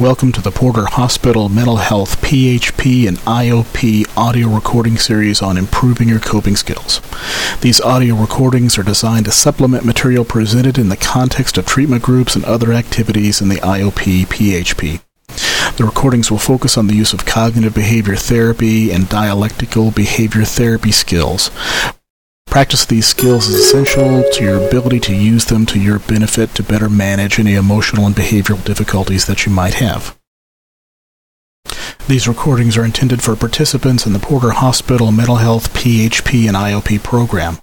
Welcome to the Porter Hospital Mental Health PHP and IOP audio recording series on improving your coping skills. These audio recordings are designed to supplement material presented in the context of treatment groups and other activities in the IOP PHP. The recordings will focus on the use of cognitive behavior therapy and dialectical behavior therapy skills, Practice these skills is essential to your ability to use them to your benefit to better manage any emotional and behavioral difficulties that you might have. These recordings are intended for participants in the Porter Hospital Mental Health PHP and IOP program.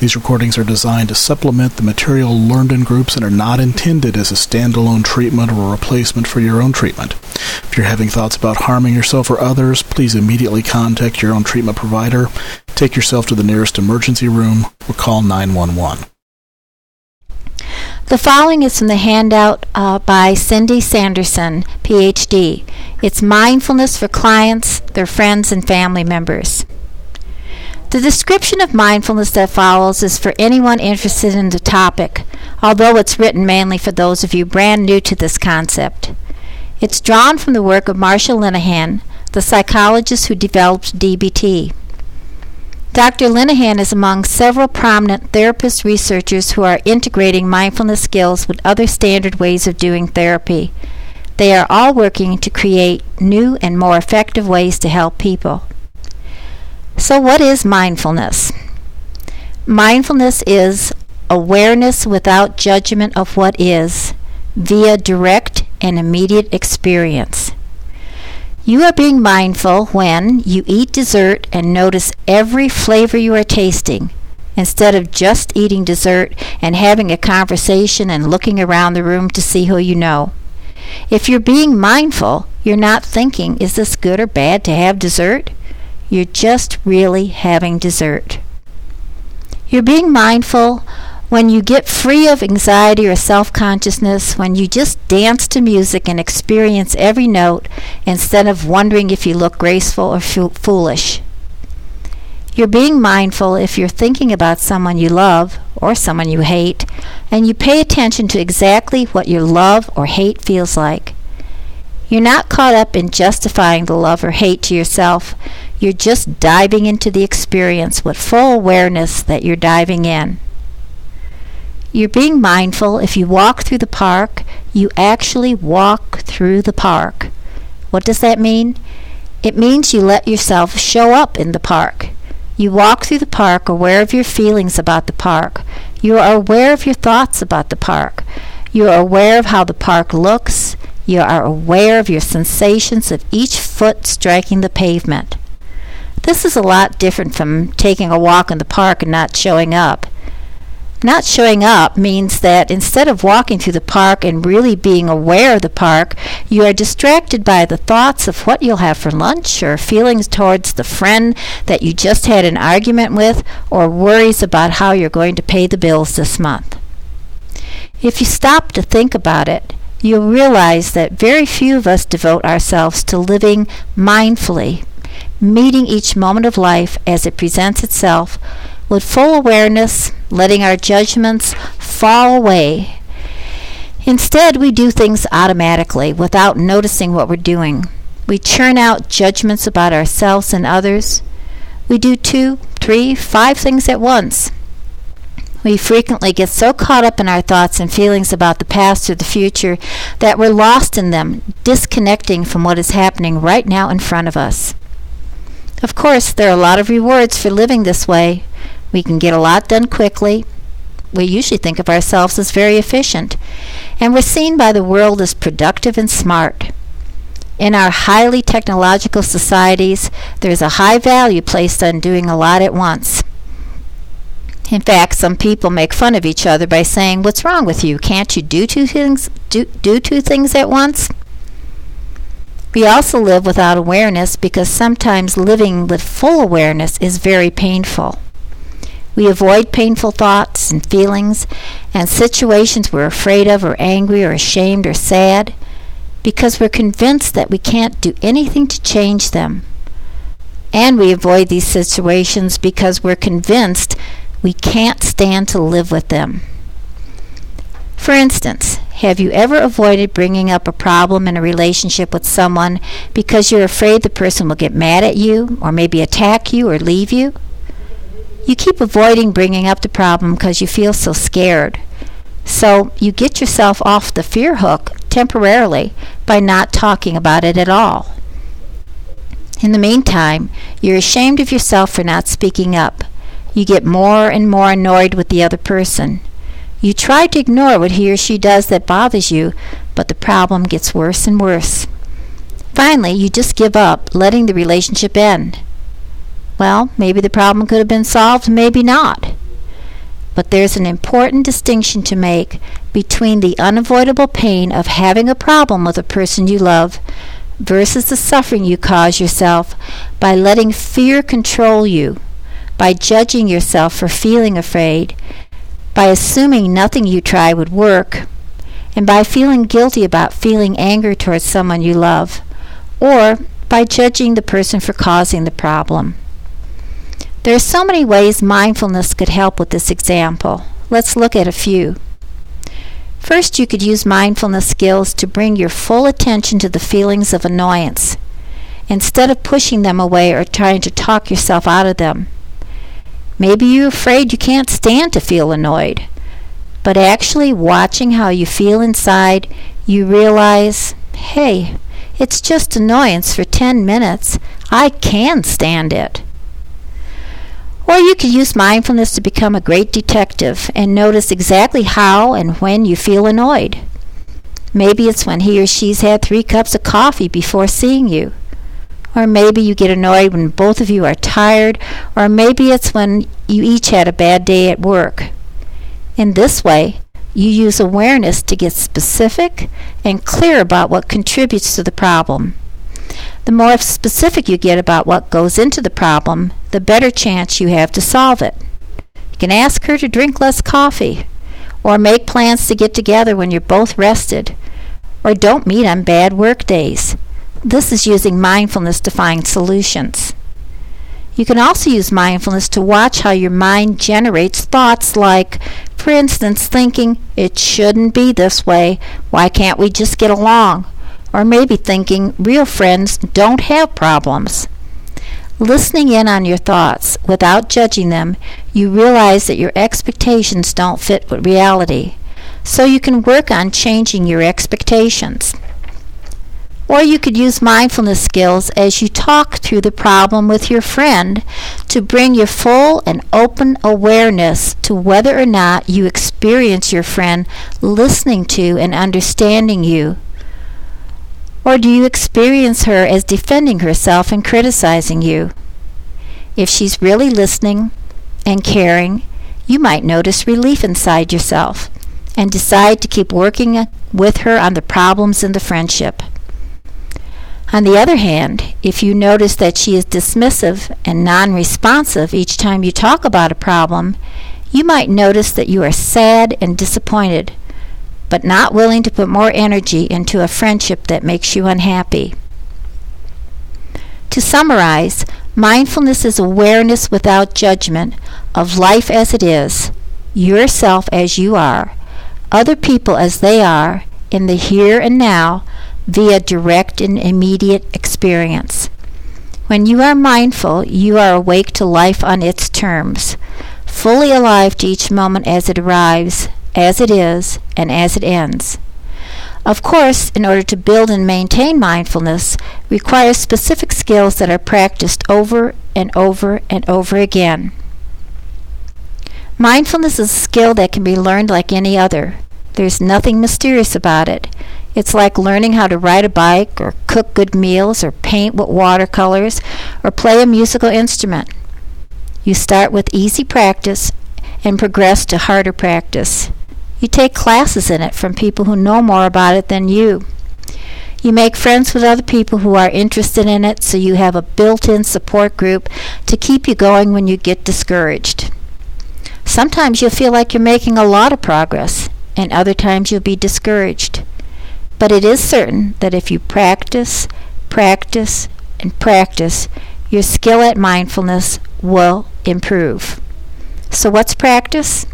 These recordings are designed to supplement the material learned in groups and are not intended as a standalone treatment or a replacement for your own treatment. If you're having thoughts about harming yourself or others, please immediately contact your own treatment provider, take yourself to the nearest emergency room, or call 911. The following is from the handout uh, by Cindy Sanderson, PhD. It's mindfulness for clients, their friends, and family members. The description of mindfulness that follows is for anyone interested in the topic, although it's written mainly for those of you brand new to this concept. It's drawn from the work of Marsha Linehan, the psychologist who developed DBT. Dr. Linehan is among several prominent therapist researchers who are integrating mindfulness skills with other standard ways of doing therapy. They are all working to create new and more effective ways to help people. So, what is mindfulness? Mindfulness is awareness without judgment of what is via direct and immediate experience. You are being mindful when you eat dessert and notice every flavor you are tasting instead of just eating dessert and having a conversation and looking around the room to see who you know. If you're being mindful, you're not thinking, is this good or bad to have dessert? You're just really having dessert. You're being mindful when you get free of anxiety or self consciousness, when you just dance to music and experience every note instead of wondering if you look graceful or foolish. You're being mindful if you're thinking about someone you love or someone you hate, and you pay attention to exactly what your love or hate feels like. You're not caught up in justifying the love or hate to yourself. You're just diving into the experience with full awareness that you're diving in. You're being mindful. If you walk through the park, you actually walk through the park. What does that mean? It means you let yourself show up in the park. You walk through the park aware of your feelings about the park. You are aware of your thoughts about the park. You are aware of how the park looks. You are aware of your sensations of each foot striking the pavement. This is a lot different from taking a walk in the park and not showing up. Not showing up means that instead of walking through the park and really being aware of the park, you are distracted by the thoughts of what you'll have for lunch or feelings towards the friend that you just had an argument with or worries about how you're going to pay the bills this month. If you stop to think about it, you'll realize that very few of us devote ourselves to living mindfully, meeting each moment of life as it presents itself with full awareness, letting our judgments fall away. Instead, we do things automatically without noticing what we're doing. We churn out judgments about ourselves and others. We do two, three, five things at once. We frequently get so caught up in our thoughts and feelings about the past or the future that we're lost in them, disconnecting from what is happening right now in front of us. Of course, there are a lot of rewards for living this way. We can get a lot done quickly. We usually think of ourselves as very efficient, and we're seen by the world as productive and smart. In our highly technological societies, there is a high value placed on doing a lot at once. In fact, some people make fun of each other by saying, "What's wrong with you? Can't you do two things do, do two things at once?" We also live without awareness because sometimes living with full awareness is very painful. We avoid painful thoughts and feelings and situations we're afraid of or angry or ashamed or sad because we're convinced that we can't do anything to change them. And we avoid these situations because we're convinced we can't stand to live with them. For instance, Have you ever avoided bringing up a problem in a relationship with someone because you're afraid the person will get mad at you, or maybe attack you, or leave you? You keep avoiding bringing up the problem because you feel so scared. So you get yourself off the fear hook temporarily by not talking about it at all. In the meantime, you're ashamed of yourself for not speaking up. You get more and more annoyed with the other person. You try to ignore what he or she does that bothers you, but the problem gets worse and worse. Finally, you just give up, letting the relationship end. Well, maybe the problem could have been solved, maybe not. But there's an important distinction to make between the unavoidable pain of having a problem with a person you love versus the suffering you cause yourself by letting fear control you, by judging yourself for feeling afraid, by assuming nothing you try would work, and by feeling guilty about feeling anger towards someone you love, or by judging the person for causing the problem. There are so many ways mindfulness could help with this example. Let's look at a few. First, you could use mindfulness skills to bring your full attention to the feelings of annoyance instead of pushing them away or trying to talk yourself out of them. Maybe you're afraid you can't stand to feel annoyed. But actually watching how you feel inside, you realize, hey, it's just annoyance for 10 minutes. I can stand it. Or you could use mindfulness to become a great detective and notice exactly how and when you feel annoyed. Maybe it's when he or she's had three cups of coffee before seeing you. Or maybe you get annoyed when both of you are tired, or maybe it's when you each had a bad day at work. In this way, you use awareness to get specific and clear about what contributes to the problem. The more specific you get about what goes into the problem, the better chance you have to solve it. You can ask her to drink less coffee, or make plans to get together when you're both rested, or don't meet on bad work days. This is using mindfulness to find solutions. You can also use mindfulness to watch how your mind generates thoughts like, for instance, thinking, it shouldn't be this way, why can't we just get along? Or maybe thinking, real friends don't have problems. Listening in on your thoughts without judging them, you realize that your expectations don't fit with reality. So you can work on changing your expectations. Or you could use mindfulness skills as you talk through the problem with your friend to bring your full and open awareness to whether or not you experience your friend listening to and understanding you. Or do you experience her as defending herself and criticizing you? If she's really listening and caring, you might notice relief inside yourself and decide to keep working with her on the problems in the friendship. On the other hand, if you notice that she is dismissive and non responsive each time you talk about a problem, you might notice that you are sad and disappointed, but not willing to put more energy into a friendship that makes you unhappy. To summarize, mindfulness is awareness without judgment of life as it is, yourself as you are, other people as they are, in the here and now via direct and immediate experience. When you are mindful, you are awake to life on its terms, fully alive to each moment as it arrives, as it is, and as it ends. Of course, in order to build and maintain mindfulness requires specific skills that are practiced over and over and over again. Mindfulness is a skill that can be learned like any other. There's nothing mysterious about it. It's like learning how to ride a bike or cook good meals or paint with watercolors or play a musical instrument. You start with easy practice and progress to harder practice. You take classes in it from people who know more about it than you. You make friends with other people who are interested in it so you have a built in support group to keep you going when you get discouraged. Sometimes you'll feel like you're making a lot of progress, and other times you'll be discouraged. But it is certain that if you practice, practice, and practice, your skill at mindfulness will improve. So, what's practice?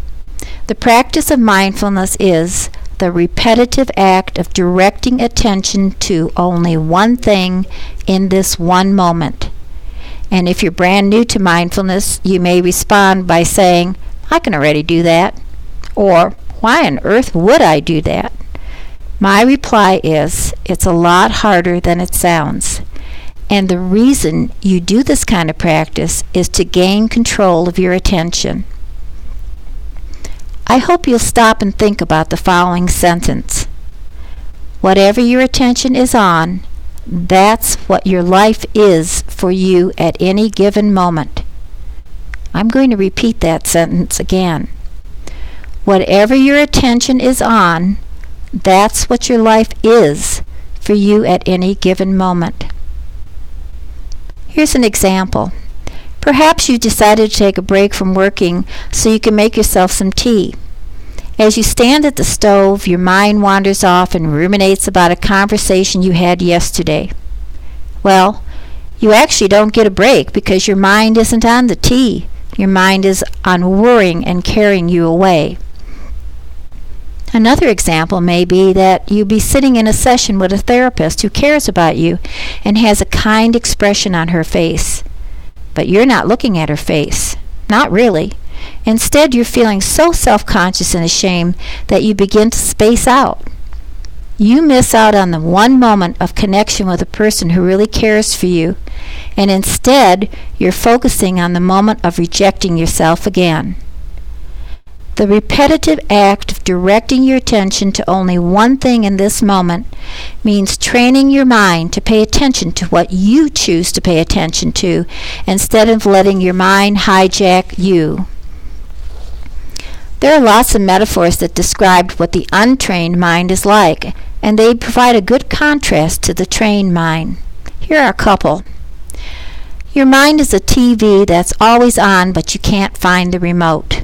The practice of mindfulness is the repetitive act of directing attention to only one thing in this one moment. And if you're brand new to mindfulness, you may respond by saying, I can already do that. Or, why on earth would I do that? My reply is, it's a lot harder than it sounds. And the reason you do this kind of practice is to gain control of your attention. I hope you'll stop and think about the following sentence. Whatever your attention is on, that's what your life is for you at any given moment. I'm going to repeat that sentence again. Whatever your attention is on, that's what your life is for you at any given moment. Here's an example. Perhaps you decided to take a break from working so you can make yourself some tea. As you stand at the stove, your mind wanders off and ruminates about a conversation you had yesterday. Well, you actually don't get a break because your mind isn't on the tea. Your mind is on worrying and carrying you away. Another example may be that you be sitting in a session with a therapist who cares about you and has a kind expression on her face. But you're not looking at her face. Not really. Instead, you're feeling so self conscious and ashamed that you begin to space out. You miss out on the one moment of connection with a person who really cares for you, and instead, you're focusing on the moment of rejecting yourself again. The repetitive act of directing your attention to only one thing in this moment means training your mind to pay attention to what you choose to pay attention to instead of letting your mind hijack you. There are lots of metaphors that describe what the untrained mind is like, and they provide a good contrast to the trained mind. Here are a couple. Your mind is a TV that's always on, but you can't find the remote.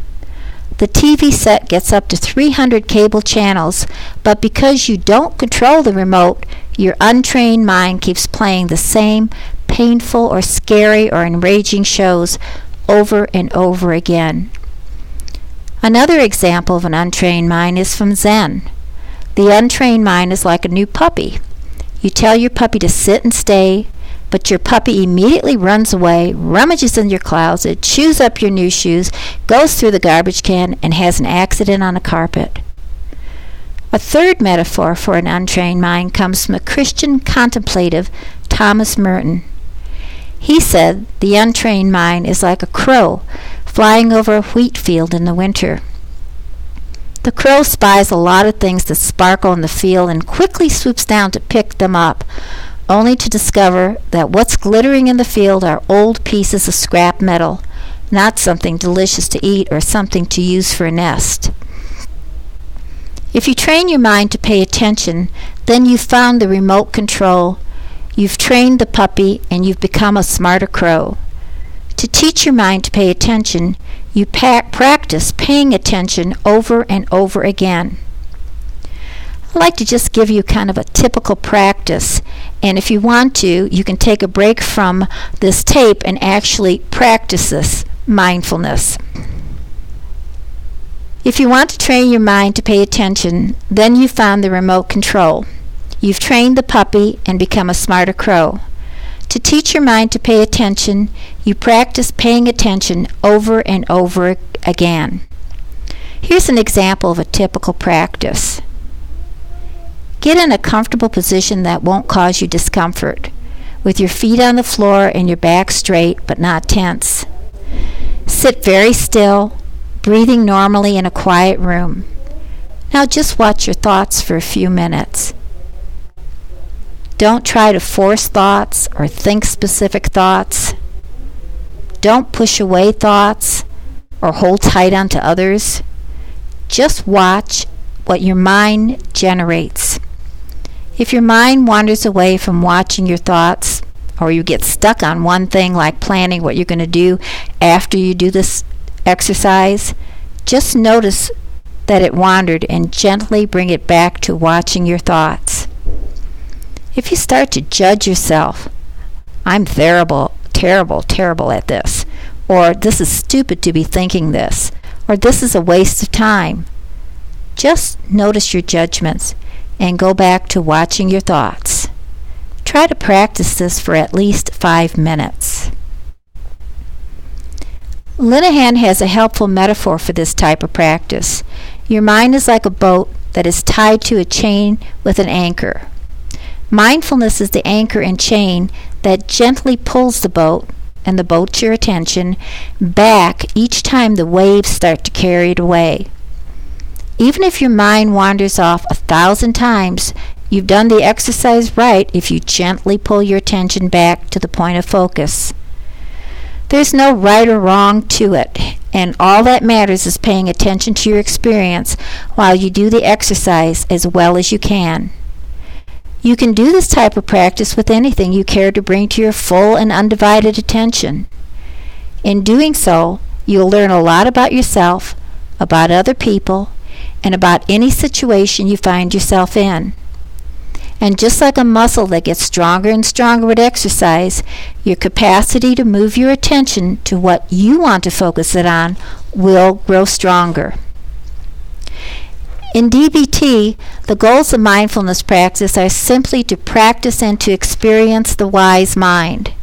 The TV set gets up to 300 cable channels, but because you don't control the remote, your untrained mind keeps playing the same painful or scary or enraging shows over and over again. Another example of an untrained mind is from Zen. The untrained mind is like a new puppy. You tell your puppy to sit and stay, but your puppy immediately runs away, rummages in your closet, chews up your new shoes, goes through the garbage can, and has an accident on a carpet. A third metaphor for an untrained mind comes from a Christian contemplative, Thomas Merton. He said the untrained mind is like a crow flying over a wheat field in the winter. The crow spies a lot of things that sparkle in the field and quickly swoops down to pick them up, only to discover that what's glittering in the field are old pieces of scrap metal, not something delicious to eat or something to use for a nest. If you train your mind to pay attention, then you've found the remote control, you've trained the puppy, and you've become a smarter crow. To teach your mind to pay attention, you pa- practice paying attention over and over again. I'd like to just give you kind of a typical practice. And if you want to, you can take a break from this tape and actually practice this mindfulness. If you want to train your mind to pay attention, then you've found the remote control. You've trained the puppy and become a smarter crow. To teach your mind to pay attention, you practice paying attention over and over again. Here's an example of a typical practice. Get in a comfortable position that won't cause you discomfort, with your feet on the floor and your back straight but not tense. Sit very still, breathing normally in a quiet room. Now just watch your thoughts for a few minutes. Don't try to force thoughts or think specific thoughts. Don't push away thoughts or hold tight onto others. Just watch what your mind generates. If your mind wanders away from watching your thoughts, or you get stuck on one thing like planning what you're going to do after you do this exercise, just notice that it wandered and gently bring it back to watching your thoughts. If you start to judge yourself, I'm terrible, terrible, terrible at this, or this is stupid to be thinking this, or this is a waste of time, Just notice your judgments and go back to watching your thoughts. Try to practice this for at least five minutes. Linehan has a helpful metaphor for this type of practice. Your mind is like a boat that is tied to a chain with an anchor. Mindfulness is the anchor and chain that gently pulls the boat and the boat's your attention back each time the waves start to carry it away. Even if your mind wanders off a thousand times, you've done the exercise right if you gently pull your attention back to the point of focus. There's no right or wrong to it, and all that matters is paying attention to your experience while you do the exercise as well as you can. You can do this type of practice with anything you care to bring to your full and undivided attention. In doing so, you'll learn a lot about yourself, about other people, and about any situation you find yourself in. And just like a muscle that gets stronger and stronger with exercise, your capacity to move your attention to what you want to focus it on will grow stronger. In DBT, the goals of mindfulness practice are simply to practice and to experience the wise mind.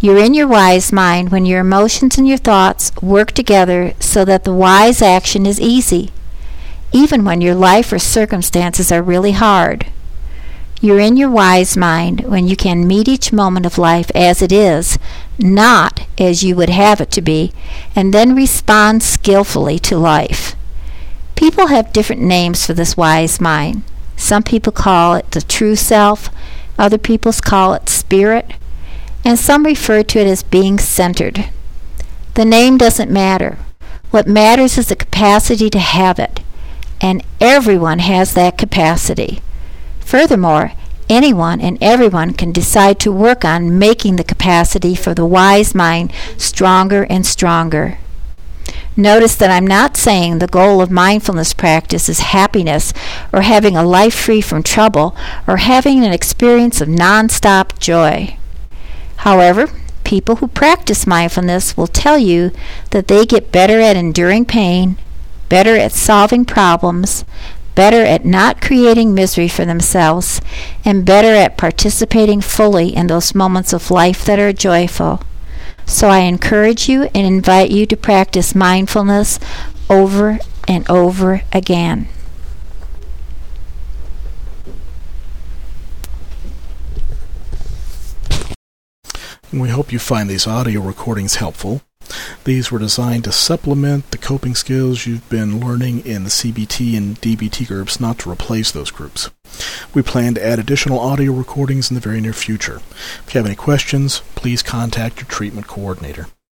You're in your wise mind when your emotions and your thoughts work together so that the wise action is easy, even when your life or circumstances are really hard. You're in your wise mind when you can meet each moment of life as it is, not as you would have it to be, and then respond skillfully to life. People have different names for this wise mind. Some people call it the true self, other people call it spirit, and some refer to it as being centered. The name doesn't matter. What matters is the capacity to have it, and everyone has that capacity. Furthermore, anyone and everyone can decide to work on making the capacity for the wise mind stronger and stronger. Notice that I'm not saying the goal of mindfulness practice is happiness or having a life free from trouble or having an experience of non-stop joy. However, people who practice mindfulness will tell you that they get better at enduring pain, better at solving problems, better at not creating misery for themselves, and better at participating fully in those moments of life that are joyful. So I encourage you and invite you to practice mindfulness over and over again. We hope you find these audio recordings helpful. These were designed to supplement the coping skills you've been learning in the CBT and DBT groups, not to replace those groups. We plan to add additional audio recordings in the very near future. If you have any questions, please contact your treatment coordinator.